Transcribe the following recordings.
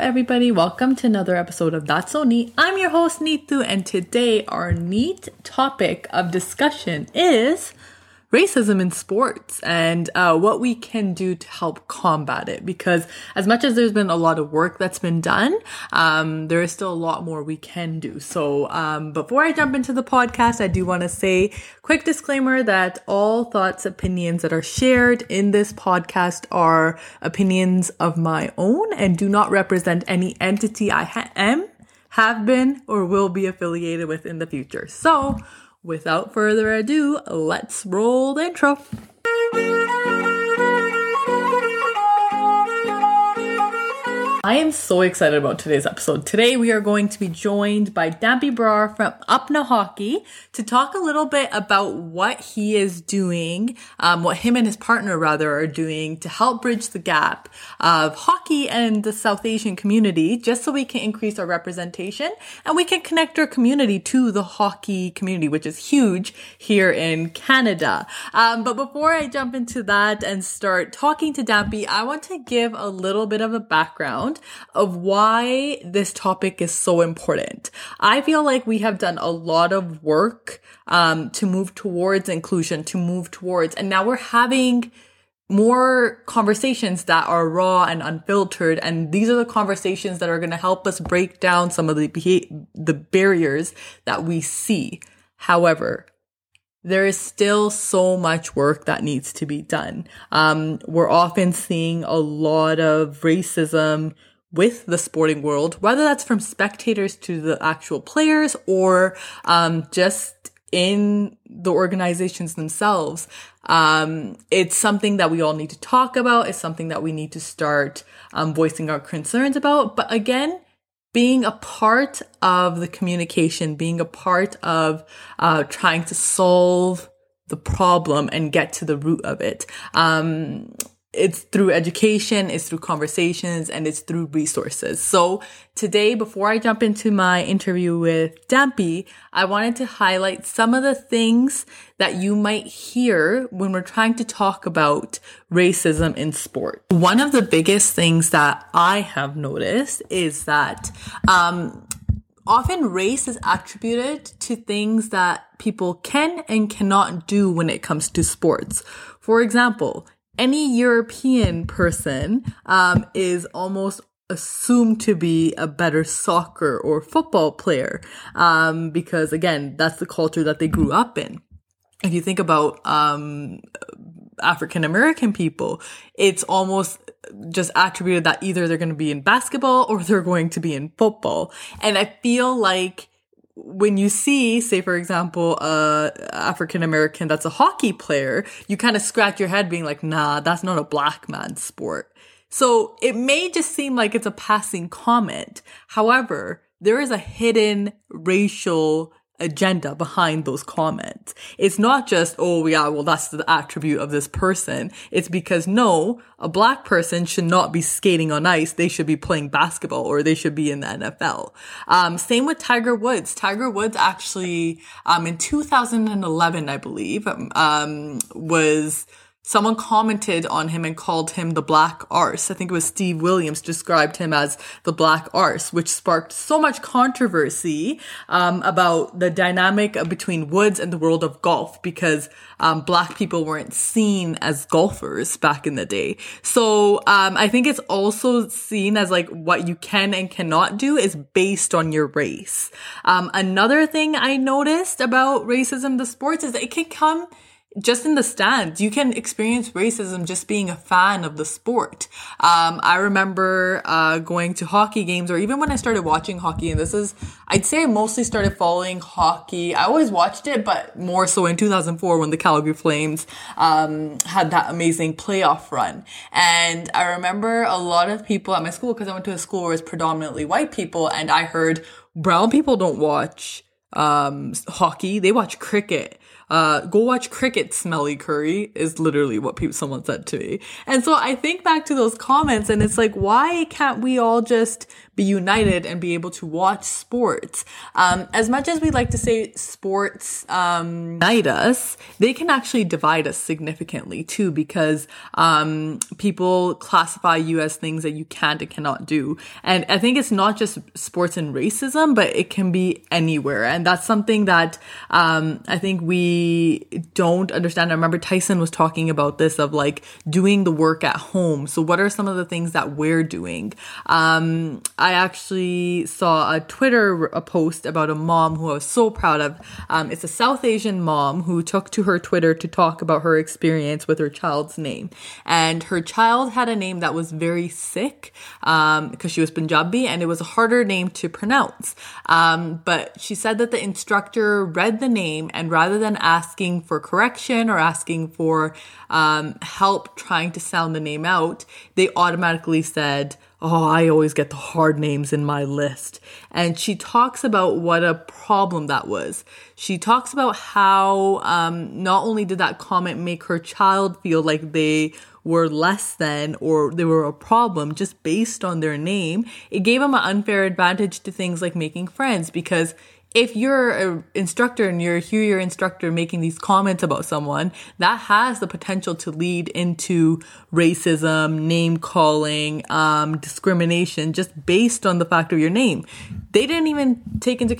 everybody. Welcome to another episode of That's So Neat. I'm your host, Neetu, and today our neat topic of discussion is racism in sports and uh, what we can do to help combat it. Because as much as there's been a lot of work that's been done, um, there is still a lot more we can do. So um, before I jump into the podcast, I do want to say quick disclaimer that all thoughts, opinions that are shared in this podcast are opinions of my own and do not represent any entity I ha- am, have been, or will be affiliated with in the future. So without further ado, let's roll the intro. I am so excited about today's episode. Today we are going to be joined by Dampy Brar from Apna Hockey to talk a little bit about what he is doing, um, what him and his partner rather are doing to help bridge the gap of hockey and the South Asian community, just so we can increase our representation and we can connect our community to the hockey community, which is huge here in Canada. Um, but before I jump into that and start talking to Dampy, I want to give a little bit of a background of why this topic is so important. I feel like we have done a lot of work um, to move towards inclusion, to move towards, and now we're having more conversations that are raw and unfiltered and these are the conversations that are going to help us break down some of the the barriers that we see however there is still so much work that needs to be done. Um, we're often seeing a lot of racism with the sporting world, whether that's from spectators to the actual players or um, just in the organizations themselves. Um, it's something that we all need to talk about. It's something that we need to start um, voicing our concerns about. But again, being a part of the communication, being a part of uh, trying to solve the problem and get to the root of it. Um, it's through education, it's through conversations, and it's through resources. So today, before I jump into my interview with Dampy, I wanted to highlight some of the things that you might hear when we're trying to talk about racism in sport. One of the biggest things that I have noticed is that, um, often race is attributed to things that people can and cannot do when it comes to sports. For example, any European person um, is almost assumed to be a better soccer or football player. Um, because again that's the culture that they grew up in. If you think about um, african american people it's almost just attributed that either they're going to be in basketball or they're going to be in football. And i feel like when you see, say, for example, a African American that's a hockey player, you kind of scratch your head being like, nah, that's not a black man's sport. So it may just seem like it's a passing comment. However, there is a hidden racial agenda behind those comments. It's not just, oh yeah, well that's the attribute of this person. It's because no, a black person should not be skating on ice. They should be playing basketball or they should be in the NFL. Um, same with Tiger Woods. Tiger Woods actually, um, in 2011, I believe, um, was someone commented on him and called him the black arse. I think it was Steve Williams described him as the black arse, which sparked so much controversy um, about the dynamic between Woods and the world of golf because um, black people weren't seen as golfers back in the day. So um, I think it's also seen as like what you can and cannot do is based on your race. Um, another thing I noticed about racism, the sports, is it can come just in the stands, you can experience racism just being a fan of the sport. Um, I remember uh, going to hockey games, or even when I started watching hockey, and this is, I'd say I mostly started following hockey. I always watched it, but more so in 2004 when the Calgary Flames um, had that amazing playoff run. And I remember a lot of people at my school, because I went to a school where it's predominantly white people, and I heard brown people don't watch um, hockey, they watch cricket uh, go watch cricket, smelly curry is literally what people, someone said to me. And so I think back to those comments and it's like, why can't we all just be united and be able to watch sports? Um, as much as we like to say sports, um, unite us, they can actually divide us significantly too, because, um, people classify you as things that you can't and cannot do. And I think it's not just sports and racism, but it can be anywhere. And that's something that, um, I think we don't understand. I remember Tyson was talking about this of like doing the work at home. So what are some of the things that we're doing? Um, I actually saw a Twitter a post about a mom who I was so proud of. Um, it's a South Asian mom who took to her Twitter to talk about her experience with her child's name. And her child had a name that was very sick because um, she was Punjabi and it was a harder name to pronounce. Um, but she said that the instructor read the name and rather than asking for correction or asking for um, help trying to sound the name out, they automatically said, Oh, I always get the hard names in my list. And she talks about what a problem that was. She talks about how um, not only did that comment make her child feel like they were less than or they were a problem just based on their name, it gave them an unfair advantage to things like making friends because if you're an instructor and you hear your instructor making these comments about someone, that has the potential to lead into racism, name calling, um, discrimination, just based on the fact of your name. They didn't even take into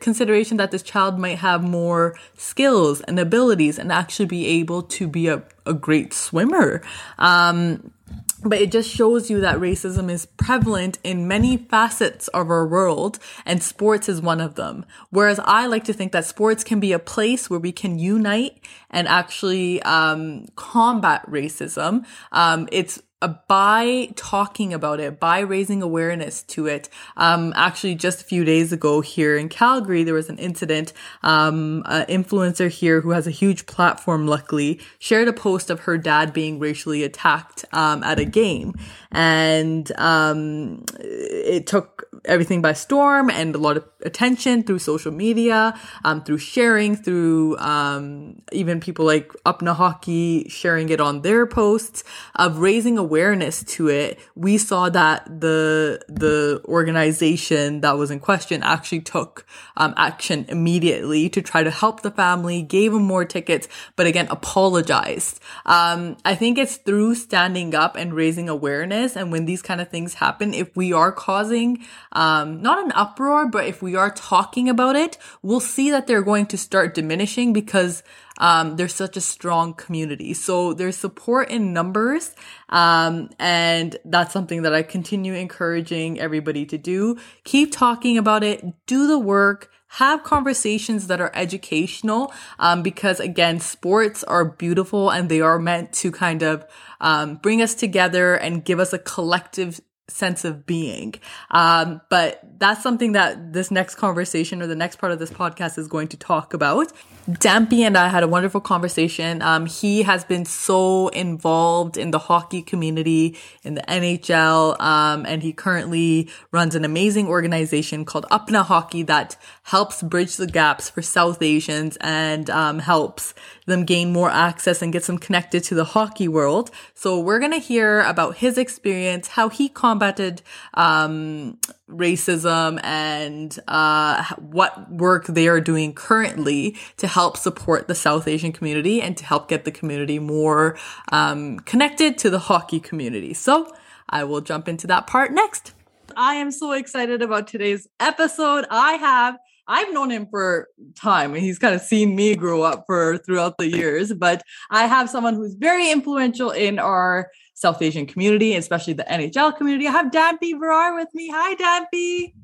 consideration that this child might have more skills and abilities and actually be able to be a, a great swimmer. Um, but it just shows you that racism is prevalent in many facets of our world and sports is one of them. Whereas I like to think that sports can be a place where we can unite and actually um, combat racism. Um, it's by talking about it, by raising awareness to it. Um, actually, just a few days ago here in Calgary, there was an incident. Um, an influencer here who has a huge platform, luckily, shared a post of her dad being racially attacked um, at a game, and um, it took everything by storm and a lot of attention through social media, um, through sharing, through um, even people like Apna Hockey sharing it on their posts of raising awareness to it. We saw that the the organization that was in question actually took um, action immediately to try to help the family, gave them more tickets, but again apologized. Um, I think it's through standing up and raising awareness, and when these kind of things happen, if we are causing um, not an uproar, but if we are talking about it, we'll see that they're going to start diminishing because um, there's such a strong community. So there's support in numbers. Um, and that's something that I continue encouraging everybody to do. Keep talking about it, do the work, have conversations that are educational um, because again sports are beautiful and they are meant to kind of um, bring us together and give us a collective sense of being. Um, but that's something that this next conversation or the next part of this podcast is going to talk about. Dampy and I had a wonderful conversation. Um, he has been so involved in the hockey community in the NHL, um, and he currently runs an amazing organization called Apna Hockey that helps bridge the gaps for South Asians and um, helps them gain more access and gets them connected to the hockey world. So we're gonna hear about his experience, how he combated um, racism and uh, what work they are doing currently to help support the South Asian community and to help get the community more um, connected to the hockey community. So I will jump into that part next. I am so excited about today's episode. I have I've known him for time and he's kind of seen me grow up for throughout the years, but I have someone who's very influential in our South Asian community, especially the NHL community. I have Dampy Brar with me. Hi, Dampy.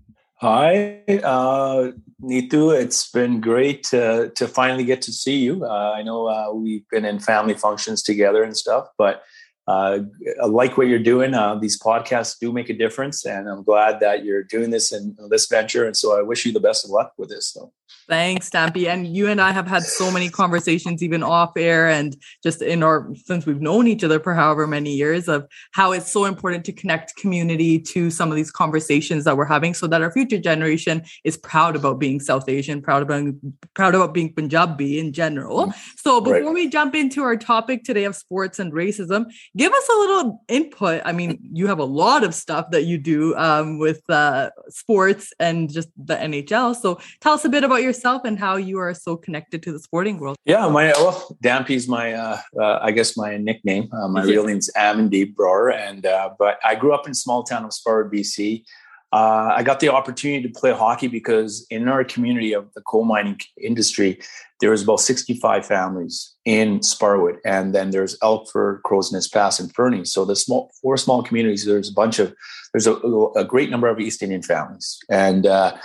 Hi, uh, Neetu. It's been great to, finally get to see you. Uh, I know uh, we've been in family functions together and stuff, but uh, I like what you're doing. Uh, these podcasts do make a difference, and I'm glad that you're doing this in this venture. And so I wish you the best of luck with this. Though. Thanks, Dampy. And you and I have had so many conversations, even off air and just in our, since we've known each other for however many years, of how it's so important to connect community to some of these conversations that we're having so that our future generation is proud about being South Asian, proud about, proud about being Punjabi in general. Mm-hmm. So before right. we jump into our topic today of sports and racism, give us a little input. I mean, you have a lot of stuff that you do um, with uh, sports and just the NHL. So tell us a bit about your yourself and how you are so connected to the sporting world. Yeah, my well, Dampy's my uh, uh, I guess my nickname. Uh, my real name's Amandeep Brar, and uh, but I grew up in small town of Sparwood, BC. Uh, I got the opportunity to play hockey because in our community of the coal mining industry, there was about 65 families in Sparwood, and then there's Elkford, Crowsnest Pass, and Fernie. So the small four small communities. There's a bunch of there's a, a great number of East Indian families, and uh,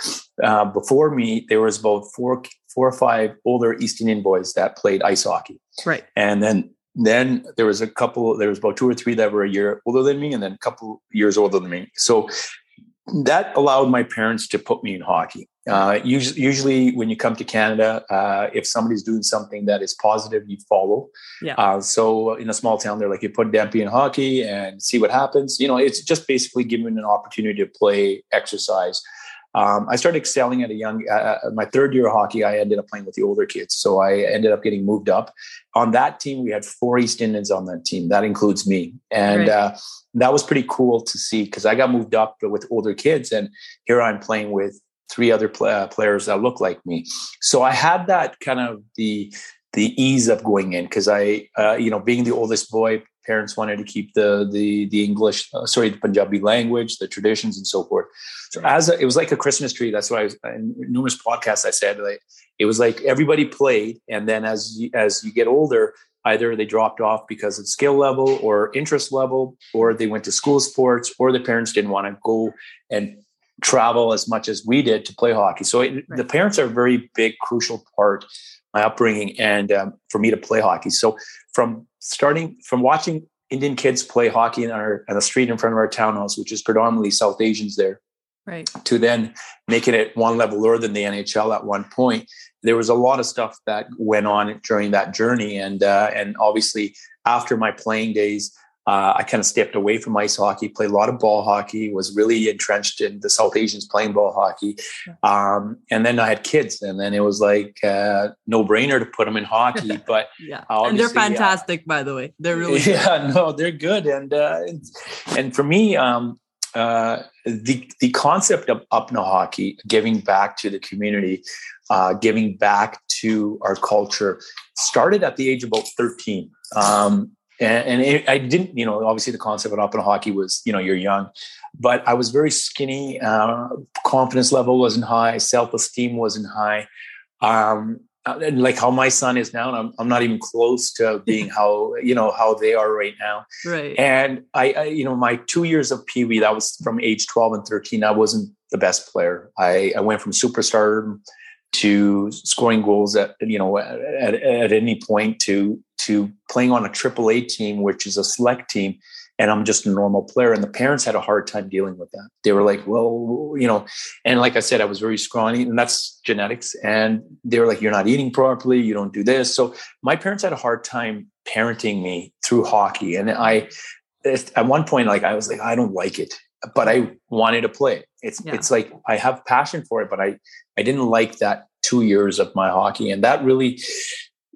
uh, before me there was about four four or five older East Indian boys that played ice hockey. Right, and then then there was a couple there was about two or three that were a year older than me and then a couple years older than me so that allowed my parents to put me in hockey. Uh, usually, usually, when you come to Canada, uh, if somebody's doing something that is positive, you follow. Yeah. Uh, so in a small town, they're like, you put Dampy in hockey and see what happens. You know, it's just basically giving an opportunity to play, exercise. Um, I started excelling at a young, uh, uh, my third year of hockey, I ended up playing with the older kids. So I ended up getting moved up. On that team, we had four East Indians on that team. That includes me. And right. uh, that was pretty cool to see because I got moved up with older kids. And here I'm playing with three other pl- uh, players that look like me. So I had that kind of the, the ease of going in because I, uh, you know, being the oldest boy, parents wanted to keep the the the English, uh, sorry, the Punjabi language, the traditions, and so forth. So as a, it was like a Christmas tree. That's why I was, in numerous podcasts I said like it was like everybody played, and then as you, as you get older, either they dropped off because of skill level or interest level, or they went to school sports, or the parents didn't want to go and travel as much as we did to play hockey. So it, right. the parents are a very big, crucial part my upbringing and um, for me to play hockey. So from starting from watching Indian kids play hockey in our on the street in front of our townhouse, which is predominantly South Asians there, right, to then making it one level lower than the NHL at one point. There was a lot of stuff that went on during that journey, and uh, and obviously after my playing days, uh, I kind of stepped away from ice hockey, played a lot of ball hockey, was really entrenched in the South Asians playing ball hockey. Um, and then I had kids, and then it was like uh, no brainer to put them in hockey. But yeah, and they're fantastic, uh, by the way. They're really yeah, good. no, they're good. And uh, and for me, um, uh, the the concept of Apna hockey, giving back to the community, uh, giving back to our culture, started at the age of about thirteen. Um, and, and it, I didn't, you know, obviously the concept of Apna hockey was, you know, you're young, but I was very skinny. Uh, confidence level wasn't high. Self esteem wasn't high. Um, and like how my son is now, and I'm, I'm not even close to being how you know how they are right now. Right. And I, I you know, my two years of Pee Wee, that was from age 12 and 13. I wasn't the best player. I, I went from superstar to scoring goals at you know at, at any point to to playing on a triple A team, which is a select team, and I'm just a normal player. And the parents had a hard time dealing with that. They were like, well, you know, and like I said, I was very scrawny, and that's genetics. And they were like, you're not eating properly, you don't do this. So my parents had a hard time parenting me through hockey. And I, at one point, like I was like, I don't like it, but I wanted to play it. It's yeah. it's like I have passion for it, but I I didn't like that two years of my hockey, and that really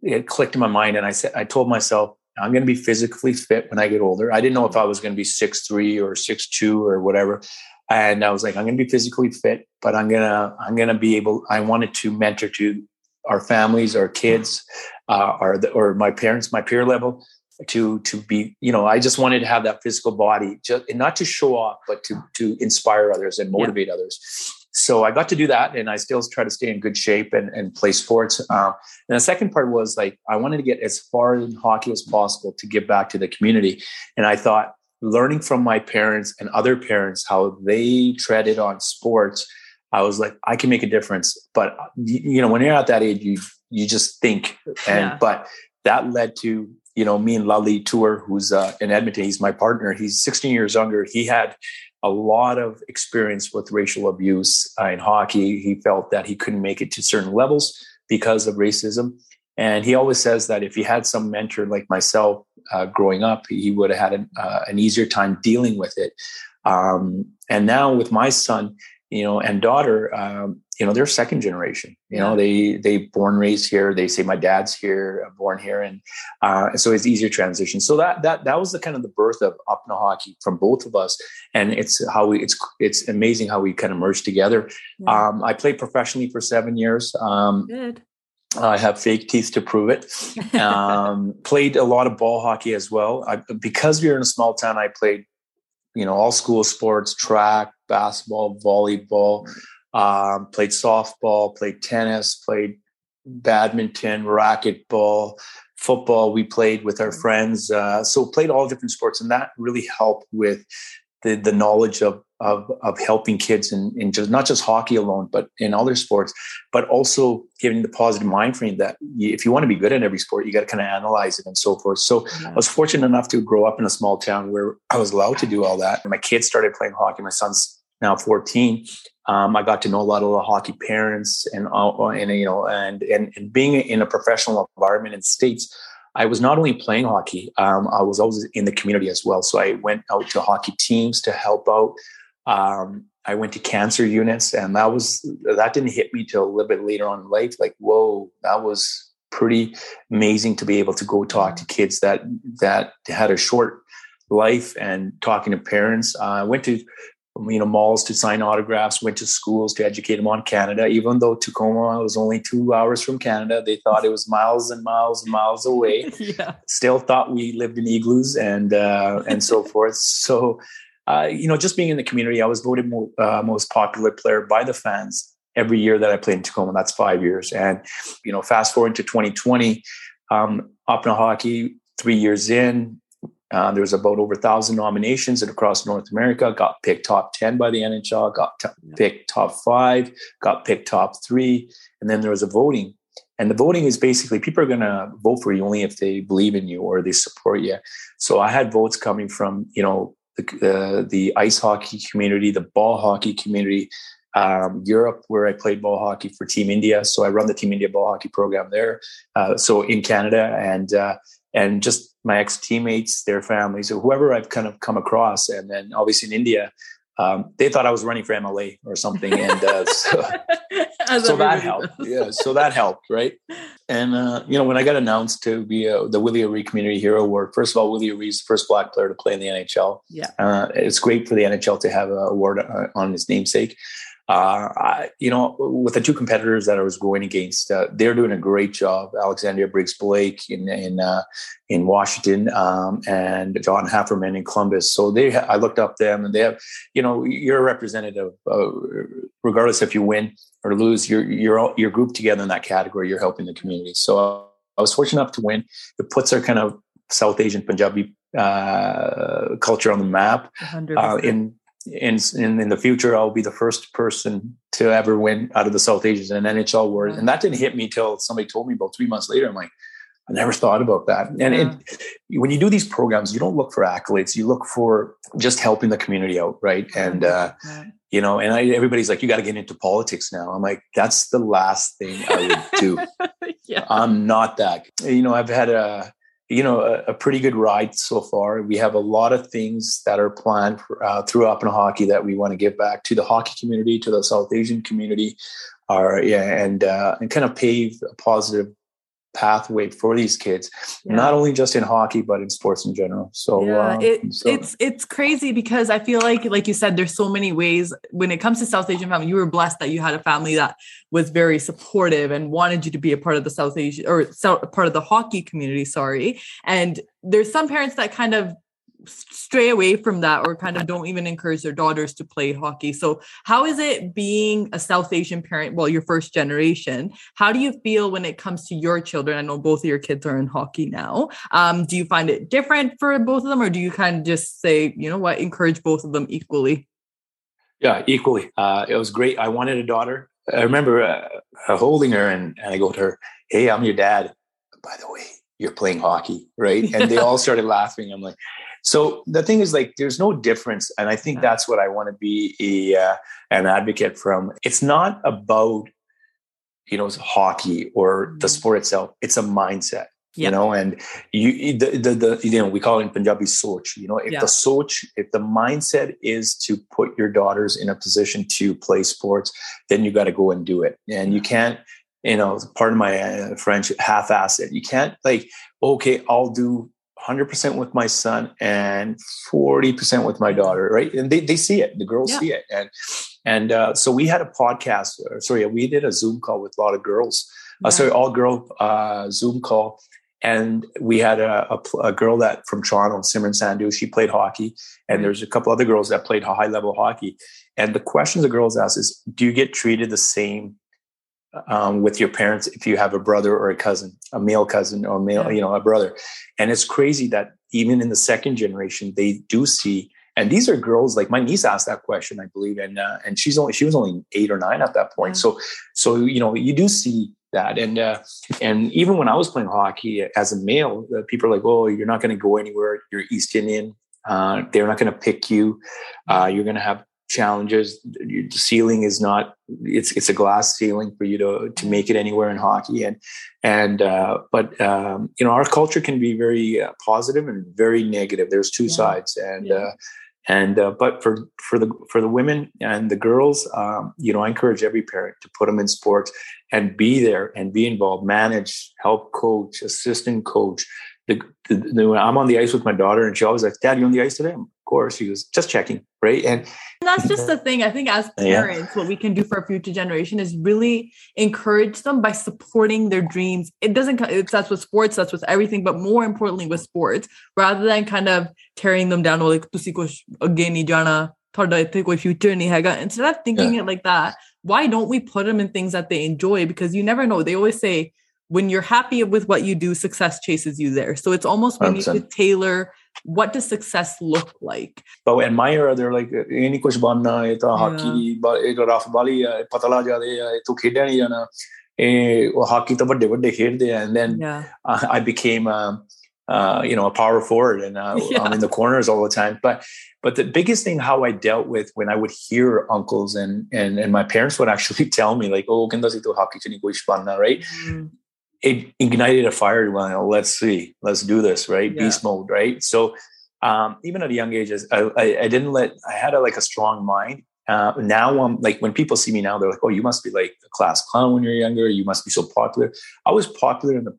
it clicked in my mind. And I said, I told myself, I'm going to be physically fit when I get older. I didn't know if I was going to be six three or six two or whatever. And I was like, I'm going to be physically fit, but I'm gonna I'm gonna be able. I wanted to mentor to our families, our kids, uh, or the, or my parents, my peer level, to to be. You know, I just wanted to have that physical body, just and not to show off, but to to inspire others and motivate yeah. others so I got to do that, and I still try to stay in good shape and, and play sports. Um, and the second part was like I wanted to get as far in hockey as possible to give back to the community. And I thought learning from my parents and other parents how they treaded on sports, I was like, I can make a difference. But you know, when you're at that age, you you just think. And yeah. but that led to you know me and Bally Tour, who's uh, in Edmonton. He's my partner. He's 16 years younger. He had a lot of experience with racial abuse uh, in hockey. He felt that he couldn't make it to certain levels because of racism. And he always says that if he had some mentor like myself uh, growing up, he would have had an, uh, an, easier time dealing with it. Um, and now with my son, you know, and daughter, um, you know, they're second generation. You know, they they born raised here. They say my dad's here, born here, and uh, so it's easier transition. So that that that was the kind of the birth of Apna hockey from both of us, and it's how we it's it's amazing how we kind of merged together. Yeah. Um, I played professionally for seven years. Um, Good. I have fake teeth to prove it. Um, played a lot of ball hockey as well. I, because we were in a small town, I played, you know, all school sports, track, basketball, volleyball, um, played softball, played tennis, played badminton, racquetball, football. We played with our friends. Uh, so played all different sports. And that really helped with the, the knowledge of of of helping kids in, in just not just hockey alone, but in other sports, but also giving the positive mind frame that if you want to be good in every sport, you got to kind of analyze it and so forth. So yeah. I was fortunate enough to grow up in a small town where I was allowed to do all that. My kids started playing hockey. My son's now 14. Um, I got to know a lot of the hockey parents and uh, and you know and and and being in a professional environment in the states. I was not only playing hockey, um, I was always in the community as well. So I went out to hockey teams to help out. Um, I went to cancer units, and that was that didn't hit me till a little bit later on in life. Like, whoa, that was pretty amazing to be able to go talk to kids that that had a short life and talking to parents. Uh, I went to you know malls to sign autographs, went to schools to educate them on Canada. Even though Tacoma was only two hours from Canada, they thought it was miles and miles and miles away. yeah. Still thought we lived in igloos and uh, and so forth. So uh, you know, just being in the community, I was voted mo- uh, most popular player by the fans every year that I played in Tacoma. That's five years. And, you know, fast forward to 2020, um, Apna Hockey, three years in, uh, there was about over a thousand nominations and across North America. Got picked top ten by the NHL. Got t- picked top five. Got picked top three, and then there was a voting. And the voting is basically people are going to vote for you only if they believe in you or they support you. So I had votes coming from you know the, uh, the ice hockey community, the ball hockey community, um, Europe, where I played ball hockey for Team India. So I run the Team India ball hockey program there. Uh, so in Canada and uh, and just my ex teammates, their families, or whoever I've kind of come across, and then obviously in India, um, they thought I was running for MLA or something, and uh, so, so that helped. Yeah, so that helped, right? And uh, you know, when I got announced to be a, the Willie O'Ree Community Hero Award, first of all, Willie O'Ree is the first Black player to play in the NHL. Yeah, uh, it's great for the NHL to have an award uh, on his namesake. Uh, I, you know, with the two competitors that I was going against, uh, they're doing a great job. Alexandria Briggs Blake in in uh, in Washington um, and John Hafferman in Columbus. So they, I looked up them, and they have, you know, you're a representative, regardless if you win or lose. You're you're all, you're grouped together in that category. You're helping the community. So I was fortunate enough to win. It puts our kind of South Asian Punjabi uh, culture on the map. Uh, in in, in, in the future, I'll be the first person to ever win out of the South Asians in NHL award. And that didn't hit me till somebody told me about three months later. I'm like, I never thought about that. And it, when you do these programs, you don't look for accolades. You look for just helping the community out, right? And uh, you know, and I, everybody's like, you got to get into politics now. I'm like, that's the last thing I would do. yeah. I'm not that. You know, I've had a you know a, a, pretty good ride so far. We have a lot of things that are planned uh, through Apna Hockey that we want to give back to the hockey community, to the South Asian community, are yeah, and uh, and kind of pave a positive pathway for these kids yeah. not only just in hockey but in sports in general so yeah uh, it, so. it's it's crazy because i feel like like you said there's so many ways when it comes to south asian family you were blessed that you had a family that was very supportive and wanted you to be a part of the south asian or part of the hockey community sorry and there's some parents that kind of stray away from that or kind of don't even encourage their daughters to play hockey. So, how is it being a South Asian parent? Well, your first generation. How do you feel when it comes to your children? I know both of your kids are in hockey now. Um, do you find it different for both of them, or do you kind of just say, you know what, encourage both of them equally? Yeah, equally. Uh, it was great. I wanted a daughter. I remember uh, holding her and, and I go to her, Hey, I'm your dad. By the way, you're playing hockey, right? And they all started laughing. I'm like, so the thing is, like, there's no difference, and I think that's what I want to be a uh, an advocate from. It's not about you know hockey or the mm-hmm. sport itself. It's a mindset. You know, and you the, the, the you know we call it in Punjabi soch. You know, if yeah. the soch, if the mindset is to put your daughters in a position to play sports, then you got to go and do it, and you can't you know, part of my uh, French, half-ass it. You can't like, okay, I'll do 100% with my son and 40% with my daughter, right? And they, they see it, the girls yeah. see it. And, and uh, so we had a podcast, or, sorry, we did a Zoom call with a lot of girls, yeah. uh, sorry, all girl uh, Zoom call. And we had a, a, a, girl that from Toronto, Simran Sandhu, she played hockey. And there's a couple other girls that played high level hockey. And the questions the girls ask is, do you get treated the same um, with your parents if you have a brother or a cousin, a male cousin or a male, you know, a brother. And it's crazy that even in the second generation, they do see. And these are girls like my niece asked that question, I believe, and uh, and she's only she was only eight or nine at that point. So so you know you do see that, and uh, and even when I was playing hockey as a male, uh, people are like, oh, you're not going to go anywhere. You're East Indian. Uh, they're not going to pick you. Uh, you're going to have challenges. The ceiling is not it's it's a glass ceiling for you to to make it anywhere in hockey and and uh, but um, you know our culture can be very uh, positive and very negative. There's two yeah. sides and. Yeah. Uh, and uh, but for for the for the women and the girls, um, you know, I encourage every parent to put them in sports and be there and be involved, manage, help coach, assistant coach, the, the, the, I'm on the ice with my daughter, and she always like, "Dad, you on the ice today?" Of course. She was "Just checking, right?" And, and that's just the thing. I think as parents, yeah. what we can do for a future generation is really encourage them by supporting their dreams. It doesn't. It's that's with sports. That's with everything. But more importantly, with sports, rather than kind of tearing them down, or like "Tusi kuch again nahi jana." future instead of thinking yeah. it like that why don't we put them in things that they enjoy because you never know they always say when you're happy with what you do, success chases you there. So it's almost we need to tailor what does success look like? But in my era, they're like, eh, "Any ਨਹੀਂ ਕੁਝ ਬਣਨਾ ਇਹ hockey, hockey ਦੀ ਇਹ rough ਬਾਲੀ ਆ ਪਤਲਾ ਲਾ ਜਾਦੇ ਆ ਤੂੰ ਖੇਡਿਆ ਨਹੀਂ ਜਾਣਾ and then yeah. I became a uh, you know, a power forward, and uh, yeah. I'm in the corners all the time. But, but the biggest thing how I dealt with when I would hear uncles and and and my parents would actually tell me like, "Oh, kenda si to hockey chini koi right? Mm it ignited a fire. Well, let's see, let's do this, right? Yeah. Beast mode, right? So um, even at a young age, I, I, I, didn't let. I had a, like a strong mind. Uh, now I'm like when people see me now, they're like, "Oh, you must be like a class clown when you're younger. You must be so popular." I was popular in the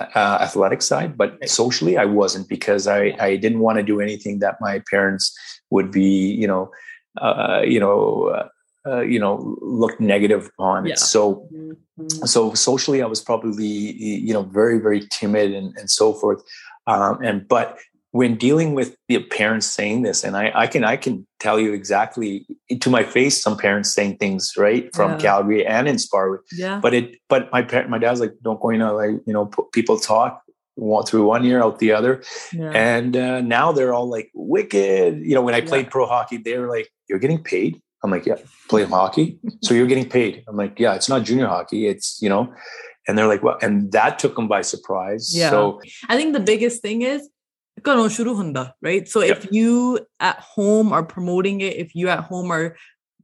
uh, athletic side, but socially, I wasn't because I I didn't want to do anything that my parents would be, you know, uh, you know, uh, you know looked negative on yeah. it so mm-hmm. so socially i was probably you know very very timid and, and so forth um, and but when dealing with the parents saying this and I, I can i can tell you exactly to my face some parents saying things right from yeah. calgary and in sparwood yeah but it but my parent my dad's like don't go you know like you know people talk one through one year out the other yeah. and uh, now they're all like wicked you know when i played pro hockey they were like you're getting paid I'm like, yeah, play hockey. So you're getting paid. I'm like, yeah, it's not junior hockey. It's, you know, and they're like, well, and that took them by surprise. Yeah. So I think the biggest thing is, right? So if you at home are promoting it, if you at home are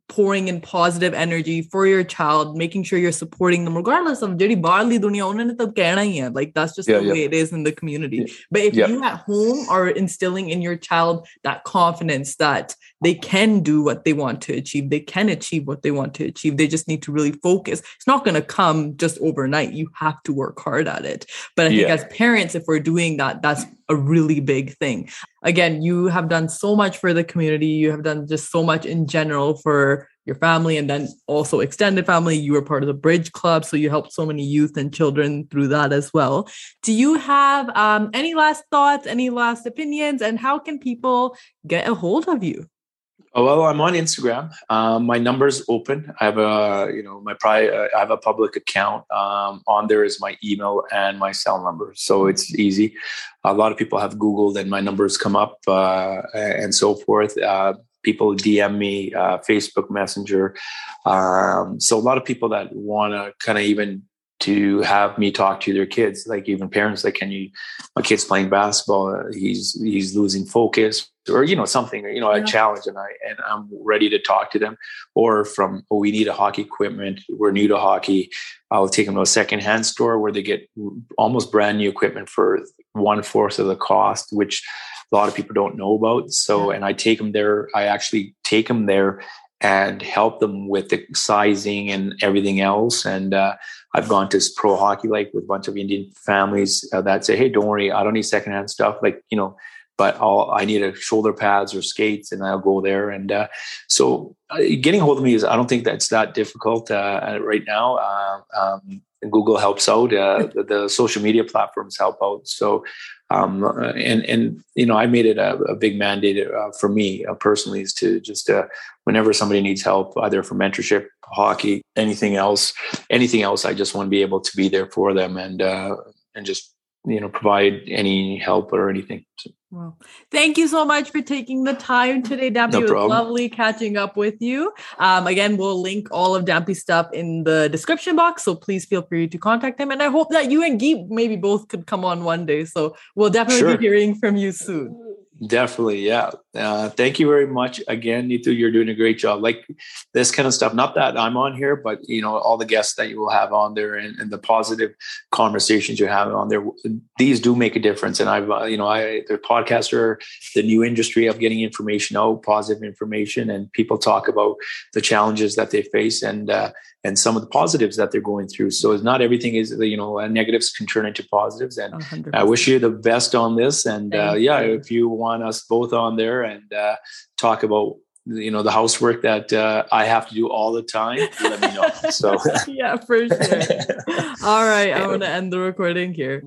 pouring in positive energy for your child, making sure you're supporting them, regardless of. Like that's just yeah, the yeah. way it is in the community. Yeah. But if you at home are instilling in your child that confidence that they can do what they want to achieve, they can achieve what they want to achieve. They just need to really focus. It's not going to come just overnight. You have to work hard at it. But I think as parents, if we're doing that, that's a really big thing. Again, you have done so much for the community. You have done just so much in general for your family and then also extended family. You were part of the Bridge Club, so you helped so many youth and children through that as well. Do you have um, any last thoughts, any last opinions, and how can people get a hold of you? Oh, well, I'm on Instagram. Um, my number's open. I have a, you know, my pri- uh, I have a public account. Um, on there is my email and my cell number, so it's easy. A lot of people have Googled, and my numbers come up, uh, and so forth. Uh, people DM me, uh, Facebook Messenger. Um, so a lot of people that want to kind of even to have me talk to their kids, like even parents, like, can you, my kid's playing basketball, he's, he's losing focus or, you know, something, you know, yeah. a challenge and I, and I'm ready to talk to them or from, oh, we need a hockey equipment. We're new to hockey. I'll take them to a secondhand store where they get almost brand new equipment for one fourth of the cost, which a lot of people don't know about. So, and I take them there, I actually take them there and help them with the sizing and everything else. And uh, I've gone to pro hockey like with a bunch of Indian families uh, that say, "Hey, don't worry, I don't need secondhand stuff. Like you know, but I'll, I need a shoulder pads or skates, and I'll go there." And uh, so, uh, getting a hold of me is I don't think that's that difficult uh, right now. Uh, um, Google helps out. the, the social media platforms help out. So um, and and you know I made it a, a big mandate uh, for me uh, personally is to just uh, whenever somebody needs help either for mentorship, hockey, anything else, anything else, I just want to be able to be there for them and uh, and just you know provide any help or anything. So. Well, thank you so much for taking the time today, Dampy. No it was lovely catching up with you. Um, again, we'll link all of Dampy's stuff in the description box, so please feel free to contact him. And I hope that you and Geep maybe both could come on one day. So we'll definitely sure. be hearing from you soon. Definitely, yeah. Uh, thank you very much again, Neetu. You're doing a great job. Like this kind of stuff. Not that I'm on here, but you know all the guests that you will have on there and, and the positive conversations you have on there. These do make a difference. And I've, uh, you know, I the podcaster, the new industry of getting information out, positive information, and people talk about the challenges that they face and uh, and some of the positives that they're going through. So it's not everything is you know negatives can turn into positives. And 100%. I wish you the best on this. And uh, yeah, if you want us both on there and uh, talk about you know the housework that uh, I have to do all the time, let me know. So yeah, for sure. all right, I'm gonna end the recording here.